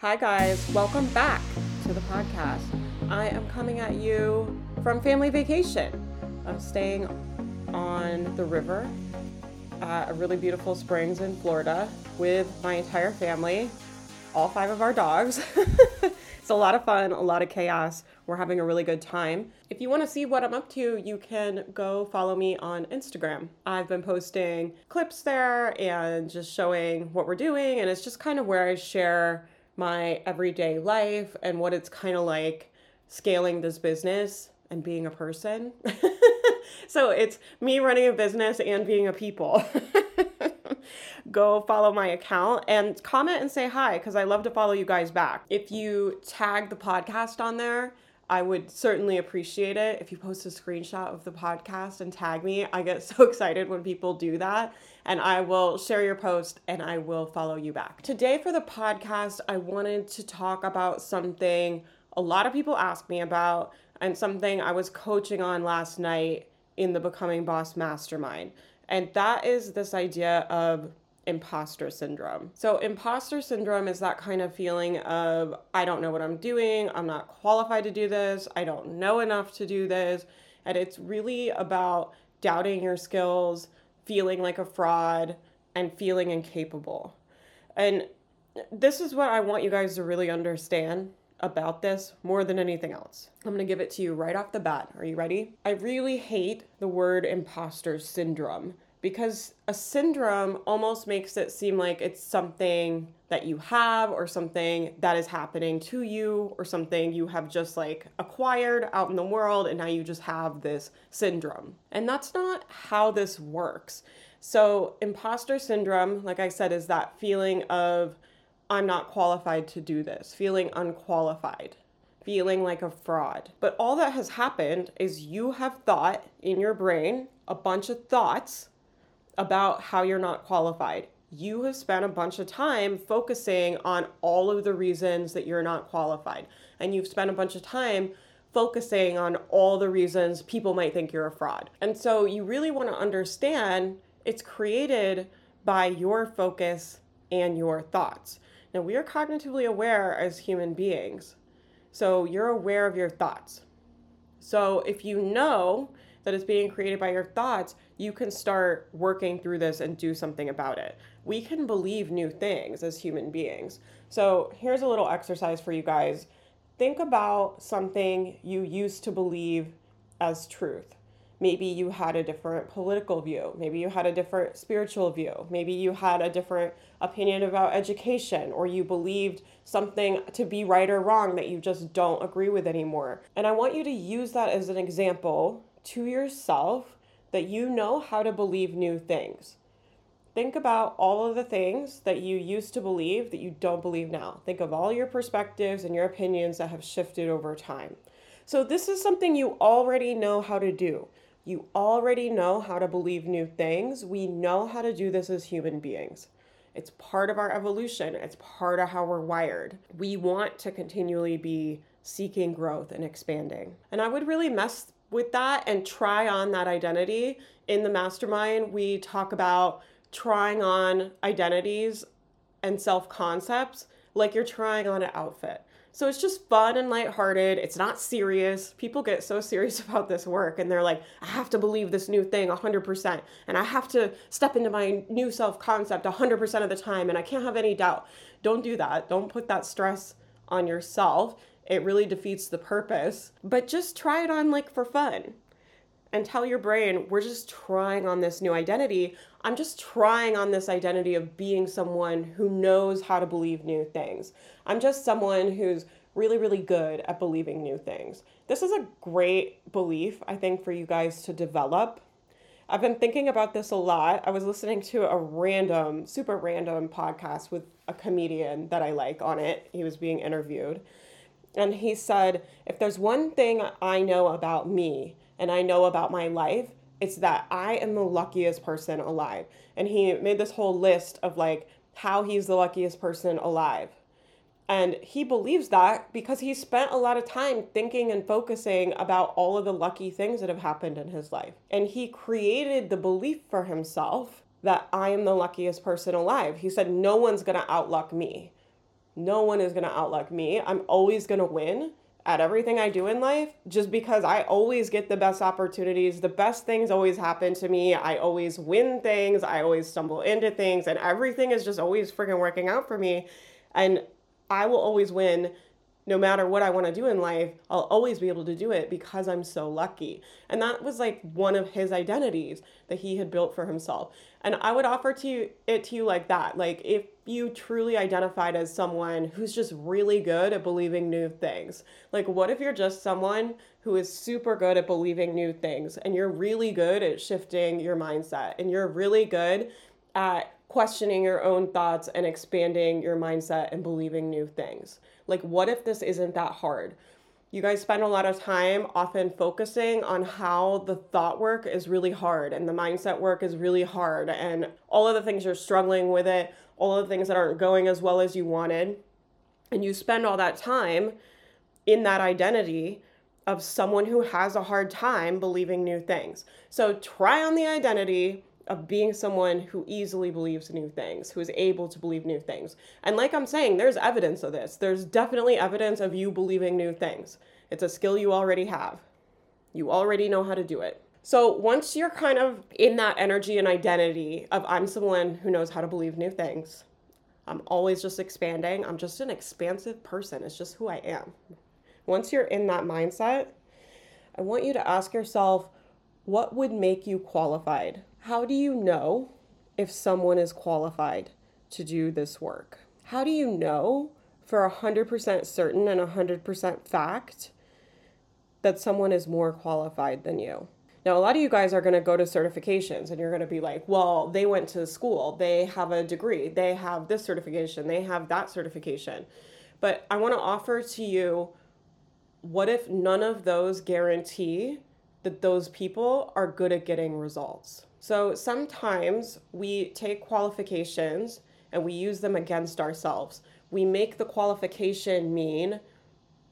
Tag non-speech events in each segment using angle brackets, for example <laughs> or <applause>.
Hi, guys. Welcome back to the podcast. I am coming at you from family vacation. I'm staying on the river at a really beautiful springs in Florida with my entire family, all five of our dogs. <laughs> it's a lot of fun, a lot of chaos. We're having a really good time. If you want to see what I'm up to, you can go follow me on Instagram. I've been posting clips there and just showing what we're doing, and it's just kind of where I share my everyday life and what it's kind of like scaling this business and being a person. <laughs> so it's me running a business and being a people. <laughs> Go follow my account and comment and say hi because I love to follow you guys back. If you tag the podcast on there, I would certainly appreciate it if you post a screenshot of the podcast and tag me. I get <laughs> so excited when people do that, and I will share your post and I will follow you back. Today, for the podcast, I wanted to talk about something a lot of people ask me about and something I was coaching on last night in the Becoming Boss Mastermind. And that is this idea of imposter syndrome. So, imposter syndrome is that kind of feeling of, I don't know what I'm doing, I'm not qualified to do this, I don't know enough to do this. And it's really about doubting your skills, feeling like a fraud, and feeling incapable. And this is what I want you guys to really understand about this more than anything else. I'm gonna give it to you right off the bat. Are you ready? I really hate the word imposter syndrome because a syndrome almost makes it seem like it's something that you have or something that is happening to you or something you have just like acquired out in the world and now you just have this syndrome. And that's not how this works. So, imposter syndrome, like I said, is that feeling of I'm not qualified to do this, feeling unqualified, feeling like a fraud. But all that has happened is you have thought in your brain a bunch of thoughts about how you're not qualified. You have spent a bunch of time focusing on all of the reasons that you're not qualified. And you've spent a bunch of time focusing on all the reasons people might think you're a fraud. And so you really want to understand it's created by your focus and your thoughts. Now, we are cognitively aware as human beings. So you're aware of your thoughts. So if you know that is being created by your thoughts, you can start working through this and do something about it. We can believe new things as human beings. So, here's a little exercise for you guys. Think about something you used to believe as truth. Maybe you had a different political view. Maybe you had a different spiritual view. Maybe you had a different opinion about education, or you believed something to be right or wrong that you just don't agree with anymore. And I want you to use that as an example to yourself that you know how to believe new things. Think about all of the things that you used to believe that you don't believe now. Think of all your perspectives and your opinions that have shifted over time. So, this is something you already know how to do. You already know how to believe new things. We know how to do this as human beings. It's part of our evolution, it's part of how we're wired. We want to continually be seeking growth and expanding. And I would really mess with that and try on that identity. In the mastermind, we talk about trying on identities and self concepts like you're trying on an outfit. So it's just fun and lighthearted. It's not serious. People get so serious <laughs> about this work and they're like, I have to believe this new thing 100%. And I have to step into my new self concept 100% of the time. And I can't have any doubt. Don't do that. Don't put that stress on yourself it really defeats the purpose. But just try it on like for fun and tell your brain, we're just trying on this new identity. I'm just trying on this identity of being someone who knows how to believe new things. I'm just someone who's really, really good at believing new things. This is a great belief, I think, for you guys to develop. I've been thinking about this a lot. I was listening to a random, super random podcast with a comedian that I like on it. He was being interviewed. And he said, if there's one thing I know about me and I know about my life, it's that I am the luckiest person alive. And he made this whole list of like how he's the luckiest person alive. And he believes that because he spent a lot of time thinking and focusing about all of the lucky things that have happened in his life. And he created the belief for himself that I am the luckiest person alive. He said, No one's to outluck me. No one is going to outluck me. I'm always going to win at everything I do in life just because I always get the best opportunities. The best things always happen to me. I always win things. I always stumble into things, and everything is just always freaking working out for me. And I will always win no matter what I want to do in life, I'll always be able to do it because I'm so lucky. And that was like one of his identities that he had built for himself. And I would offer to you it to you like that. Like if you truly identified as someone who's just really good at believing new things. Like what if you're just someone who is super good at believing new things and you're really good at shifting your mindset and you're really good at questioning your own thoughts and expanding your mindset and believing new things. Like, what if this isn't that hard? You guys spend a lot of time often focusing on how the thought work is really hard and the mindset work is really hard, and all of the things you're struggling with it, all of the things that aren't going as well as you wanted. And you spend all that time in that identity of someone who has a hard time believing new things. So try on the identity of being someone who easily believes new things, who is able to believe new things. And like I'm saying, there's evidence of this. There's definitely evidence of you believing new things. It's a skill you already have. You already know how to do it. So once you're kind of in that energy and identity of I'm someone who knows how to believe new things, I'm always just expanding. I'm just an expansive person. It's just who I am. Once you're in that mindset, I want you to ask yourself what would make you qualified how do you know if someone is qualified to do this work? How do you know for 100% certain and 100% fact that someone is more qualified than you? Now, a lot of you guys are going to go to certifications and you're going to be like, well, they went to school, they have a degree, they have this certification, they have that certification. But I want to offer to you what if none of those guarantee that those people are good at getting results? So sometimes we take qualifications and we use them against ourselves. We make the qualification mean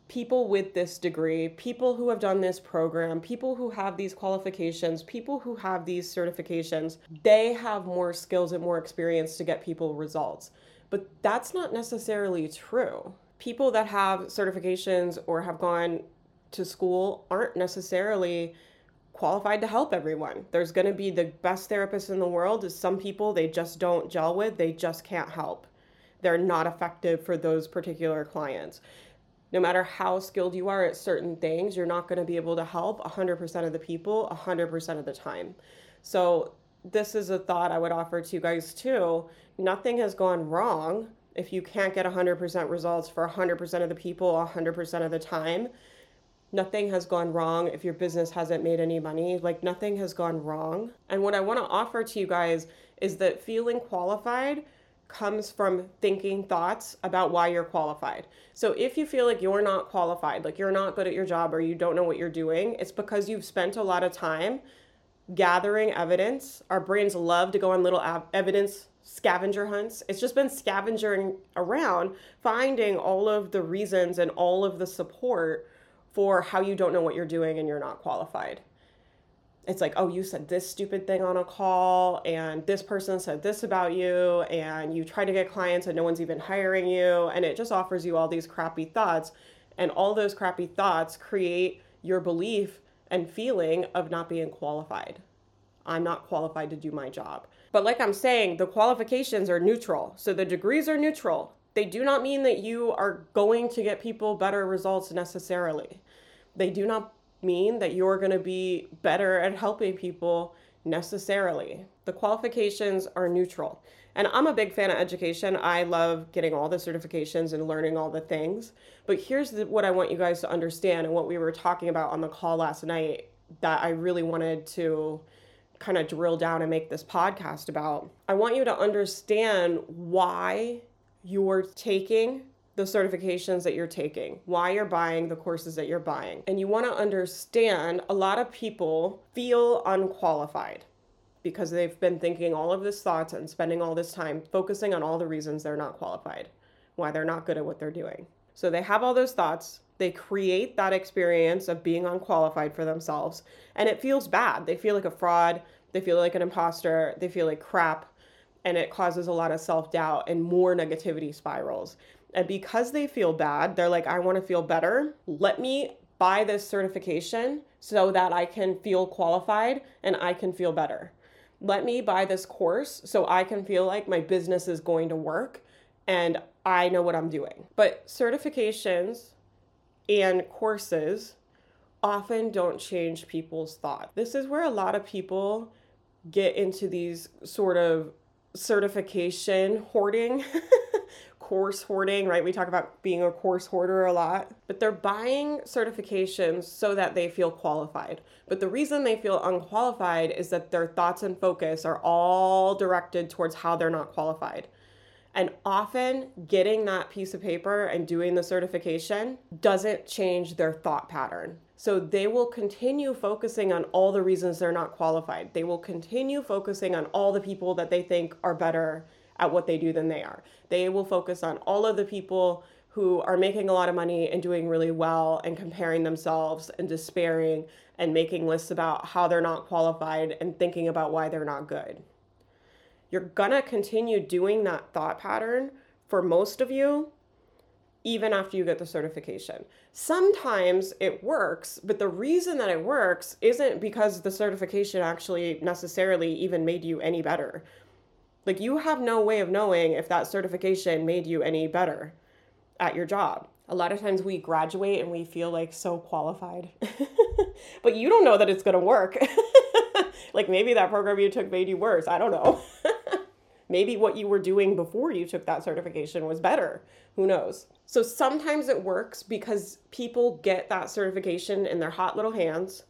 people with this degree, people who have done this program, people who have these qualifications, people who have these certifications, they have more skills and more experience to get people results. But that's not necessarily true. People that have certifications or have gone to school aren't necessarily qualified to help everyone. There's going to be the best therapists in the world. Is some people they just don't gel with, they just can't help. They're not effective for those particular clients. No matter how skilled you are at certain things, you're not going to be able to help 100% of the people 100% of the time. So, this is a thought I would offer to you guys too. Nothing has gone wrong if you can't get 100% results for 100% of the people 100% of the time nothing has gone wrong if your business hasn't made any money. Like nothing has gone wrong. And what I want to offer to you guys is that feeling qualified comes from thinking thoughts about why you're qualified. So if you feel like you're not qualified, like you're not good at your job or you don't know what you're doing, it's because you've spent a lot of time gathering evidence. Our brains love to go on little evidence scavenger hunts. It's just been scavenging around, finding all of the reasons and all of the support for how you don't know what you're doing and you're not qualified. It's like, oh, you said this stupid thing on a call, and this person said this about you, and you try to get clients and no one's even hiring you, and it just offers you all these crappy thoughts. And all those crappy thoughts create your belief and feeling of not being qualified. I'm not qualified to do my job. But like I'm saying, the qualifications are neutral. So the degrees are neutral. They do not mean that you are going to get people better results necessarily they do not mean that you're going to be better at helping people necessarily. The qualifications are neutral. And I'm a big fan of education. I love getting all the certifications and learning all the things. But here's the, what I want you guys to understand and what we were talking about on the call last night that I really wanted to kind of drill down and make this podcast about. I want you to understand why you're taking the certifications that you're taking, why you're buying the courses that you're buying. And you want to understand a lot of people feel unqualified because they've been thinking all of this thoughts and spending all this time focusing on all the reasons they're not qualified, why they're not good at what they're doing. So they have all those thoughts, they create that experience of being unqualified for themselves, and it feels bad. They feel like a fraud, they feel like an imposter, they feel like crap, and it causes a lot of self doubt and more negativity spirals. And because they feel bad, they're like, I want to feel better. Let me buy this certification so that I can feel qualified and I can feel better. Let me buy this course so I can feel like my business is going to work and I know what I'm doing. But certifications and courses often don't change people's thought. This is where a lot of people get into these sort of certification hoarding, <laughs> course hoarding, right? We talk about being a course hoarder a lot, but they're buying certifications so that they feel qualified. But the reason they feel unqualified is that their thoughts and focus are all directed towards how they're not qualified. And often getting that piece of paper and doing the certification doesn't change their thought pattern. So they will continue focusing on all the reasons they're not qualified. They will continue focusing on all the people that they think are better at what they do than they are. They will focus on all of the people who are making a lot of money and doing really well and comparing themselves and despairing and making lists about how they're not qualified and thinking about why they're not good you're gonna continue doing that thought pattern for most of you even after you get the certification. Sometimes it works, but the reason that it works isn't because the certification actually necessarily even made you any better. Like, you have no way of knowing if that certification made you any better at your job. A lot of times we graduate and we feel like so qualified, <laughs> but you don't know that it's gonna work. <laughs> like, maybe that program you took made you worse. I don't know. <laughs> Maybe what you were doing before you took that certification was better. Who knows? So sometimes it works because people get that certification in their hot little hands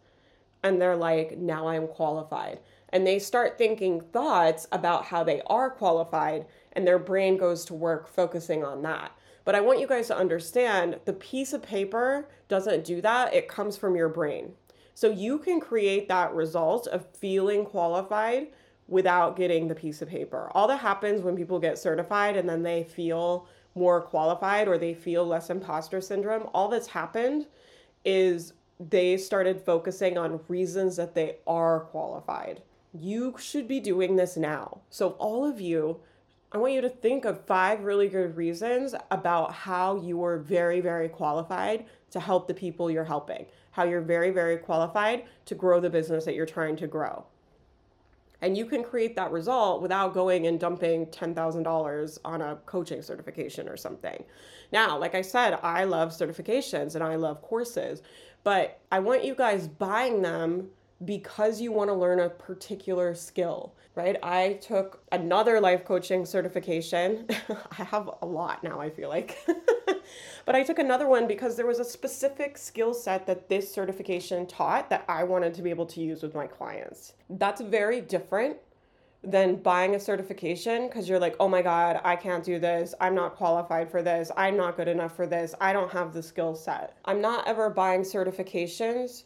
and they're like, now I'm qualified. And they start thinking thoughts about how they are qualified and their brain goes to work focusing on that. But I want you guys to understand the piece of paper doesn't do that, it comes from your brain. So you can create that result of feeling qualified without getting the piece of paper. All that happens when people get certified and then they feel more qualified or they feel less imposter syndrome, all that's happened is they started focusing on reasons that they are qualified. You should be doing this now. So, all of you, I want you to think of five really good reasons about how you are very, very qualified to help the people you're helping, how you're very, very qualified to grow the business that you're trying to grow. And you can create that result without going and dumping $10,000 on a coaching certification or something. Now, like I said, I love certifications and I love courses, but I want you guys buying them because you want to learn a particular skill, right? I took another life coaching certification. <laughs> I have a lot now, I feel like. <laughs> but I took another one because there was a specific skill set that this certification taught that I wanted to be able to use with my clients. That's very different than buying a certification because you're like, oh my God, I can't do this. I'm not qualified for this. I'm not good enough for this. I don't have the skill set. I'm not ever buying certifications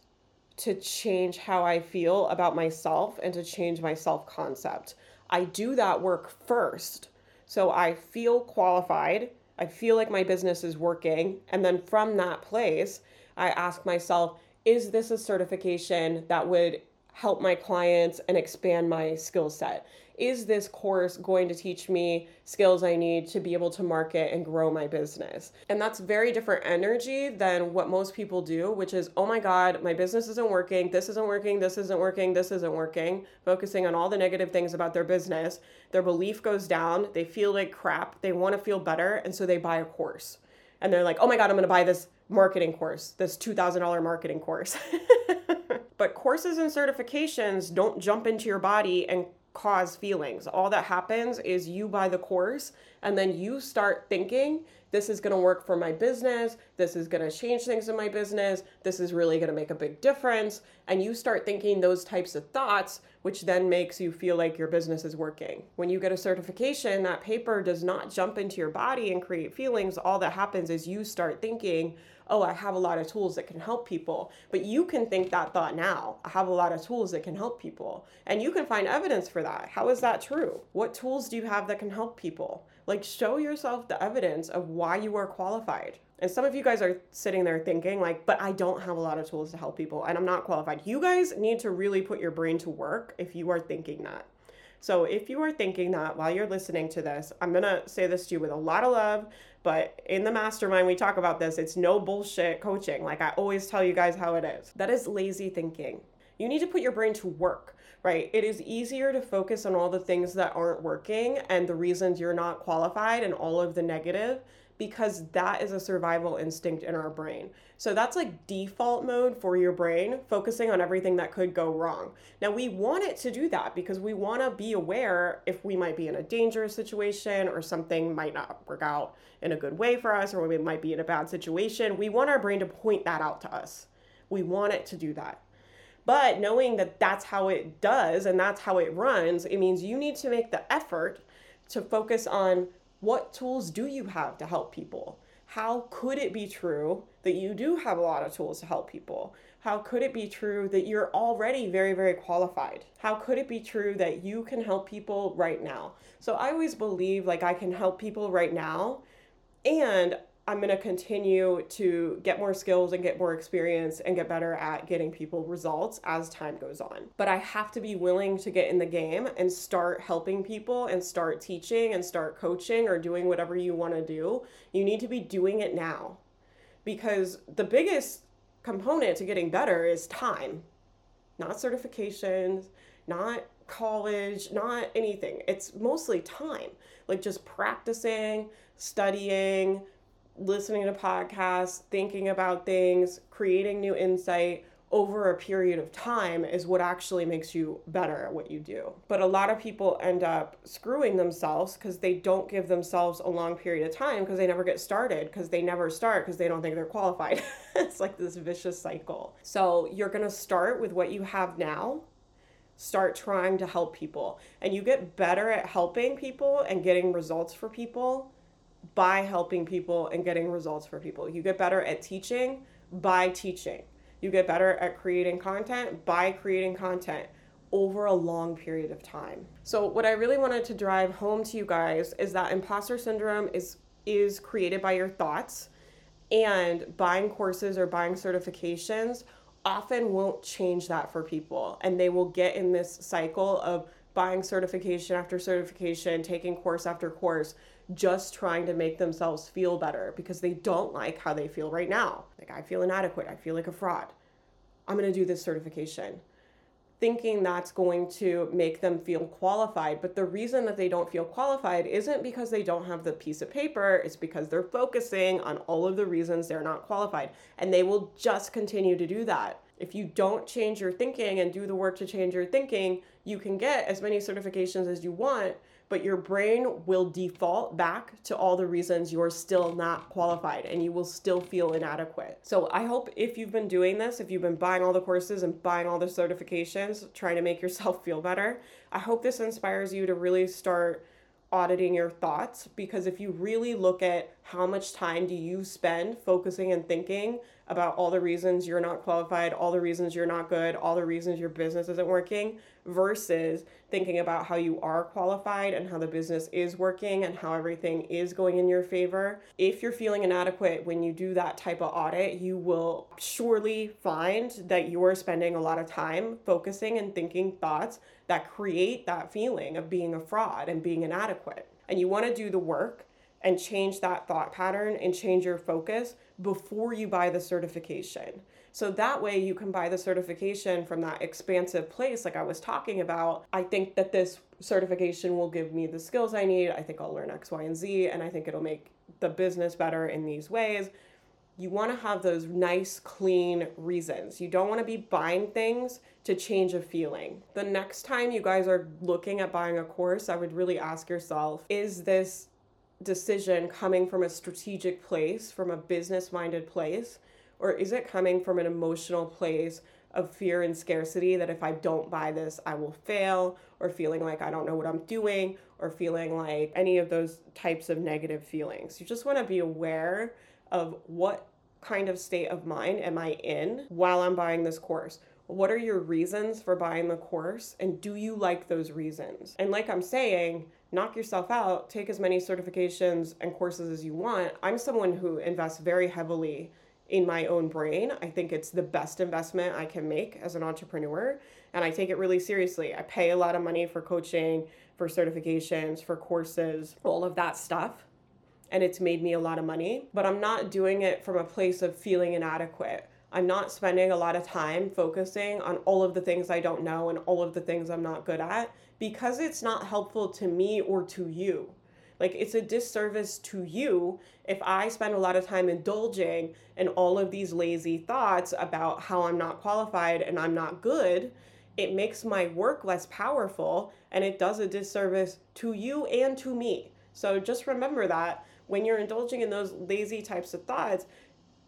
to change how I feel about myself and to change my self concept. I do that work first. So I feel qualified. I feel like my business is working. And then from that place, I ask myself, is this a certification that would help my clients and expand my skill set? Is this course going to teach me skills I need to be able to market and grow my business? And that's very different energy than what most people do, which is, oh my God, my business isn't working, this isn't working, this isn't working, this isn't working, focusing on all the negative things about their business. Their belief goes down, they feel like crap, they want to feel better, and so they buy a course. And they're like, oh my God, I'm going to buy this marketing course, this $2,000 marketing course. <laughs> but courses and certifications don't jump into your body and cause feelings. All that happens is you buy the course and then you start thinking this is going to work for my business, this is going to change things in my business, this is really going to make a big difference, and you start thinking those types of thoughts which then makes you feel like your business is working. When you get a certification, that paper does not jump into your body and create feelings. All that happens is you start thinking, oh, I have a lot of tools that can help people. But you can think that thought now. I have a lot of tools that can help people. And you can find evidence for that. How is that true? What tools do you have that can help people? Like, show yourself the evidence of why you are qualified. And some of you guys are sitting there thinking, like, but I don't have a lot of tools to help people and I'm not qualified. You guys need to really put your brain to work if you are thinking that. So if you are thinking that while you're listening to this, I'm going to say this to you with a lot of love, but in the mastermind, we talk about this. It's no bullshit coaching. Like I always tell you guys how it is. That is lazy thinking. You need to put your brain to work, right? It is easier to focus on all the things that aren't working and the reasons you're not qualified and all of the negative because that is a survival instinct in our brain. So that's like default mode for your brain, focusing on everything that could go wrong. Now, we want it to do that because we want to be aware if we might be in a dangerous situation or something might not work out in a good way for us or we might be in a bad situation. We want our brain to point that out to us. We want it to do that. But knowing that that's how it does and that's how it runs, it means you need to make the effort to focus on what tools do you have to help people? How could it be true that you do have a lot of tools to help people? How could it be true that you're already very, very qualified? How could it be true that you can help people right now? So I always believe like I can help people right now and I'm going to continue to get more skills and get more experience and get better at getting people results as time goes on. But I have to be willing to get in the game and start helping people and start teaching and start coaching or doing whatever you want to do. You need to be doing it now because the biggest component to getting better is time, not certifications, not college, not anything. It's mostly time, like just practicing, studying, listening to podcasts, thinking about things, creating new insight over a period of time is what actually makes you better at what you do. But a lot of people end up screwing themselves because they don't give themselves a long period of time because they never get started because they never start because they don't think they're qualified. <laughs> it's like this vicious cycle. So you're to start with what you have now. Start trying to help people. And you get better at helping people and getting results for people by helping people and getting results for people. You get better at teaching by teaching. You get better at creating content by creating content over a long period of time. So what I really wanted to drive home to you guys is that imposter syndrome is is created by your thoughts and buying courses or buying certifications often won't change that for people and they will get in this cycle of buying certification after certification, taking course after course just trying to make themselves feel better because they don't like how they feel right now. Like, I feel inadequate. I feel like a fraud. I'm going to do this certification. Thinking that's going to make them feel qualified. But the reason that they don't feel qualified isn't because they don't have the piece of paper, it's because they're focusing on all of the reasons they're not qualified. And they will just continue to do that. If you don't change your thinking and do the work to change your thinking, you can get as many certifications as you want but your brain will default back to all the reasons you're still not qualified and you will still feel inadequate. So I hope if you've been doing this, if you've been buying all the courses and buying all the certifications, trying to make yourself <laughs> feel better, I hope this inspires you to really start auditing your thoughts because if you really look at how much time do you spend focusing and thinking about all the reasons you're not qualified, all the reasons you're not good, all the reasons your business isn't working, versus thinking about how you are qualified and how the business is working and how everything is going in your favor. If you're feeling inadequate when you do that type of audit, you will surely find that you're spending a lot of time focusing and thinking thoughts that create that feeling of being a fraud and being inadequate. And you want to do the work and change that thought pattern and change your focus before you buy the certification. So that way you can buy the certification from that expansive place, like I was talking about. I think that this certification will give me the skills I need. I think I'll learn X, Y, and Z, and I think it'll make the business better in these ways. You want to have those nice, clean reasons. You don't want to be buying things to change a feeling. The next time you guys are looking at buying a course, I would really ask yourself is this decision coming from a strategic place, from a business minded place, or is it coming from an emotional place of fear and scarcity that if I don't buy this, I will fail, or feeling like I don't know what I'm doing, or feeling like any of those types of negative feelings? You just want to be aware of what kind of state of mind am I in while I'm buying this course? What are your reasons for buying the course? And do you like those reasons? And like I'm saying, knock yourself out, take as many certifications and courses as you want. I'm someone who invests very heavily in my own brain. I think it's the best investment I can make as an entrepreneur. And I take it really seriously. I pay a lot of money for coaching, for certifications, for courses, all of that stuff. And it's made me a lot of money. But I'm not doing it from a place of feeling inadequate. I'm not spending a lot of time focusing on all of the things I don't know and all of the things I'm not good at because it's not helpful to me or to you. Like it's a disservice to you if I spend a lot of time indulging in all of these lazy thoughts about how I'm not qualified and I'm not good. It makes my work less powerful and it does a disservice to you and to me. So just remember that when you're indulging in those lazy types of thoughts,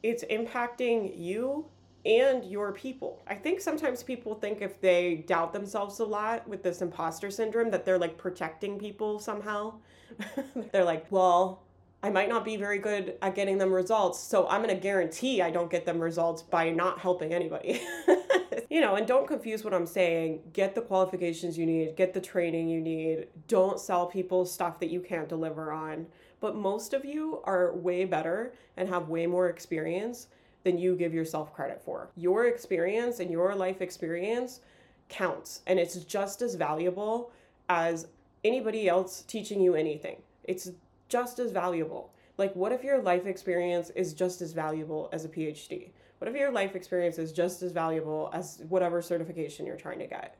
it's impacting you and your people. I think sometimes people think if they doubt themselves a lot with this imposter syndrome that they're like protecting people somehow. <laughs> they're like, well, I might not be very good at getting them results, so I'm to guarantee I don't get them results by not helping anybody. <laughs> you know, and don't confuse what I'm saying. Get the qualifications you need, get the training you need. Don't sell people stuff that you can't deliver on. But most of you are way better and have way more experience than you give yourself credit for. Your experience and your life experience counts, and it's just as valuable as anybody else teaching you anything. It's just as valuable. Like, what if your life experience is just as valuable as a PhD? What if your life experience is just as valuable as whatever certification you're trying to get?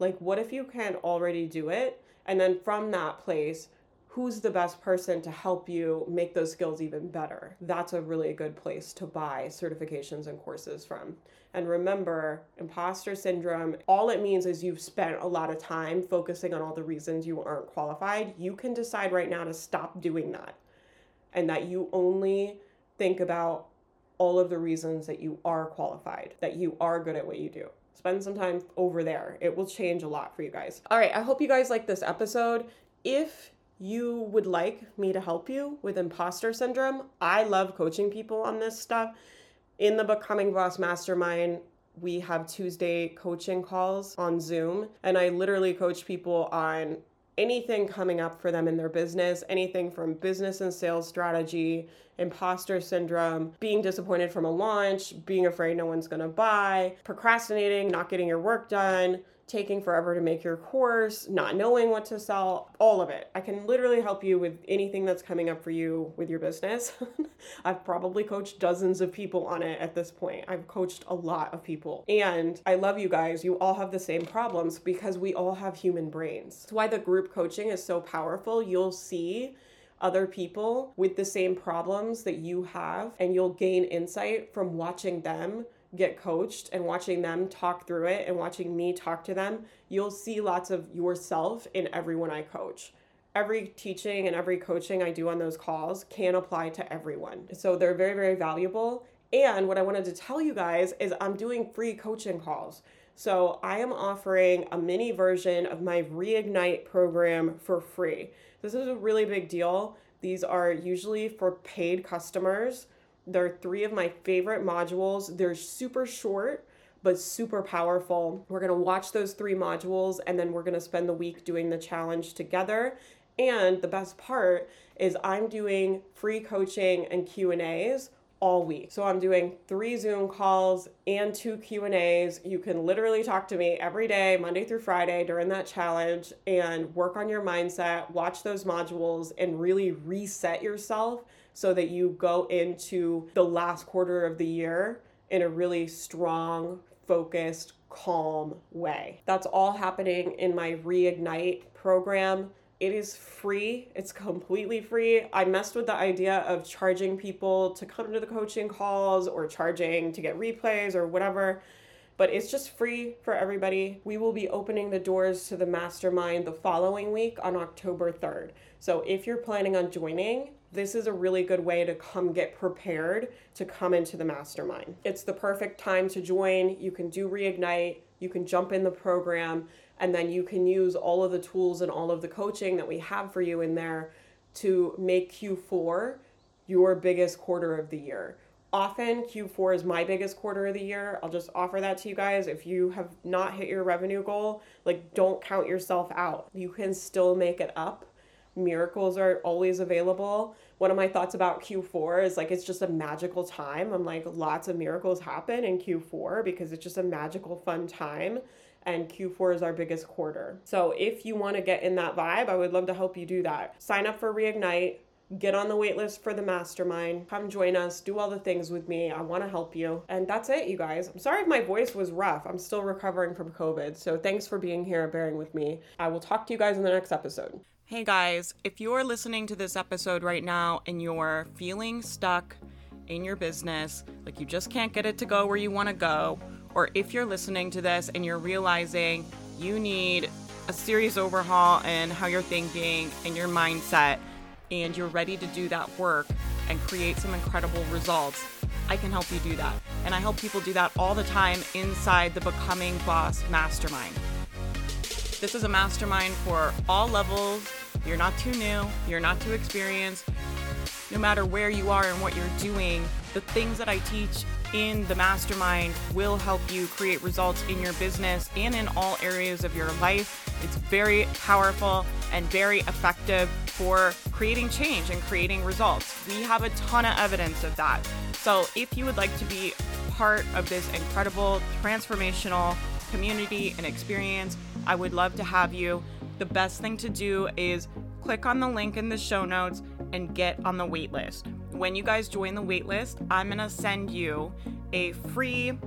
Like, what if you can already do it? And then from that place, who's the best person to help you make those skills even better. That's a really good place to buy certifications and courses from. And remember, imposter syndrome, all it means is you've spent a lot of time focusing on all the reasons you aren't qualified. You can decide right now to stop doing that and that you only think about all of the reasons that you are qualified, that you are good at what you do spend some time over there. It will change a lot for you guys. All right, I hope you guys like this episode. If you would like me to help you with imposter syndrome, I love coaching people on this stuff. In the Becoming Boss Mastermind, we have Tuesday coaching calls on Zoom, and I literally coach people on anything coming up for them in their business, anything from business and sales strategy, imposter syndrome, being disappointed from a launch, being afraid no one's gonna buy, procrastinating, not getting your work done, taking forever to make your course, not knowing what to sell, all of it. I can literally help you with anything that's coming up for you with your business. <laughs> I've probably coached dozens of people on it at this point. I've coached a lot of people. And I love you guys. You all have the same problems because we all have human brains. That's why the group coaching is so powerful. You'll see other people with the same problems that you have, and you'll gain insight from watching them get coached and watching them talk through it and watching me talk to them, you'll see lots of yourself in everyone I coach. Every teaching and every coaching I do on those calls can apply to everyone. So they're very, very valuable. And what I wanted to tell you guys is I'm doing free coaching calls. So I am offering a mini version of my Reignite program for free. This is a really big deal. These are usually for paid customers they're three of my favorite modules. They're super short, but super powerful. We're to watch those three modules and then we're to spend the week doing the challenge together. And the best part is I'm doing free coaching and Q&As all week. So I'm doing 3 Zoom calls and 2 Q&As. You can literally talk to me every day, Monday through Friday during that challenge and work on your mindset, watch those modules and really reset yourself so that you go into the last quarter of the year in a really strong, focused, calm way. That's all happening in my Reignite program. It is free. It's completely free. I messed with the idea of charging people to come to the coaching calls or charging to get replays or whatever, but it's just free for everybody. We will be opening the doors to the mastermind the following week on October 3rd. So if you're planning on joining, this is a really good way to come get prepared to come into the mastermind. It's the perfect time to join. You can do Reignite, you can jump in the program, and then you can use all of the tools and all of the coaching that we have for you in there to make Q4 your biggest quarter of the year. Often Q4 is my biggest quarter of the year. I'll just offer that to you guys. If you have not hit your revenue goal, like don't count yourself out. You can still make it up miracles are always available, one of my thoughts about Q4 is like it's just a magical time. I'm like lots of miracles happen in Q4 because it's just a magical fun time and Q4 is our biggest quarter. So if you want to get in that vibe, I would love to help you do that. Sign up for Reignite get on the waitlist for the mastermind. Come join us, do all the things with me. I want to help you. And that's it, you guys. I'm sorry if my voice was rough. I'm still recovering from COVID. So thanks for being here, bearing with me. I will talk to you guys in the next episode. Hey guys, if you're listening to this episode right now and you're feeling stuck in your business, like you just can't get it to go where you want to go, or if you're listening to this and you're realizing you need a serious overhaul in how you're thinking and your mindset, and you're ready to do that work and create some incredible results, I can help you do that. And I help people do that all the time inside the Becoming Boss Mastermind. This is a mastermind for all levels. You're not too new, you're not too experienced. No matter where you are and what you're doing, the things that I teach in the mastermind will help you create results in your business and in all areas of your life. It's very powerful and very effective for creating change and creating results. We have a ton of evidence of that. So, if you would like to be part of this incredible transformational community and experience, I would love to have you. The best thing to do is click on the link in the show notes and get on the waitlist. When you guys join the waitlist, I'm gonna send you a free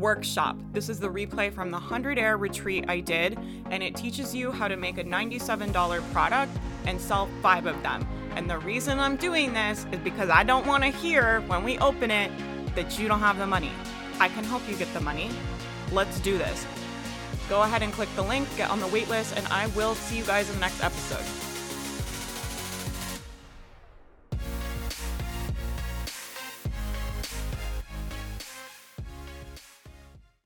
workshop. This is the replay from the 100 Air retreat I did, and it teaches you how to make a $97 product and sell five of them. And the reason I'm doing this is because I don't want to hear when we open it that you don't have the money. I can help you get the money. Let's do this. Go ahead and click the link, get on the waitlist, and I will see you guys in the next episode.